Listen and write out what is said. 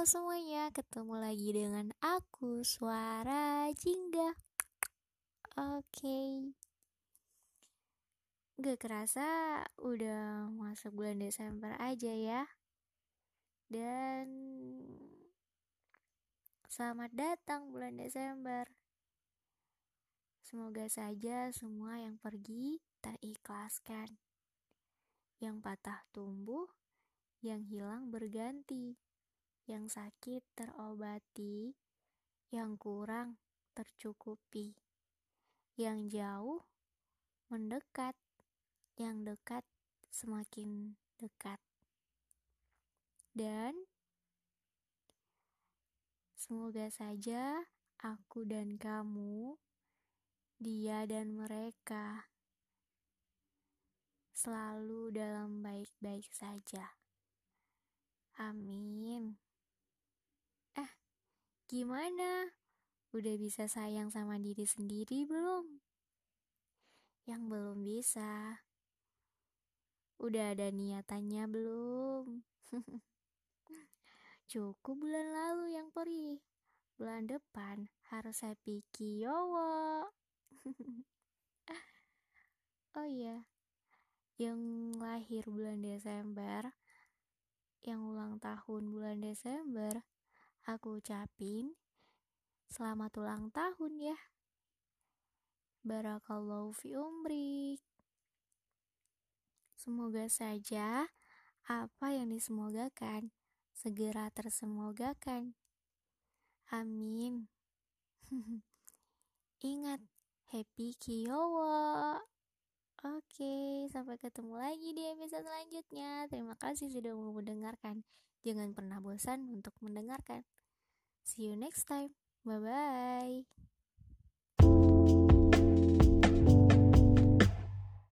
Halo semuanya, ketemu lagi dengan aku, Suara Jingga. Oke. Gak kerasa udah masuk bulan Desember aja ya. Dan selamat datang bulan Desember. Semoga saja semua yang pergi terikhlaskan. Yang patah tumbuh, yang hilang berganti yang sakit terobati, yang kurang tercukupi, yang jauh mendekat, yang dekat semakin dekat. Dan semoga saja aku dan kamu, dia dan mereka, selalu dalam baik-baik saja. Amin. Gimana? Udah bisa sayang sama diri sendiri belum? Yang belum bisa. Udah ada niatannya belum? Cukup bulan lalu yang perih. Bulan depan harus happy kiyowo. oh iya, yang lahir bulan Desember, yang ulang tahun bulan Desember, aku ucapin selamat ulang tahun ya. Barakallahu fi umrik. Semoga saja apa yang disemogakan segera tersemogakan. Amin. Ingat, happy Kiyowo. Oke, sampai ketemu lagi di episode selanjutnya. Terima kasih sudah mau mendengarkan. Jangan pernah bosan untuk mendengarkan. See you next time. Bye bye.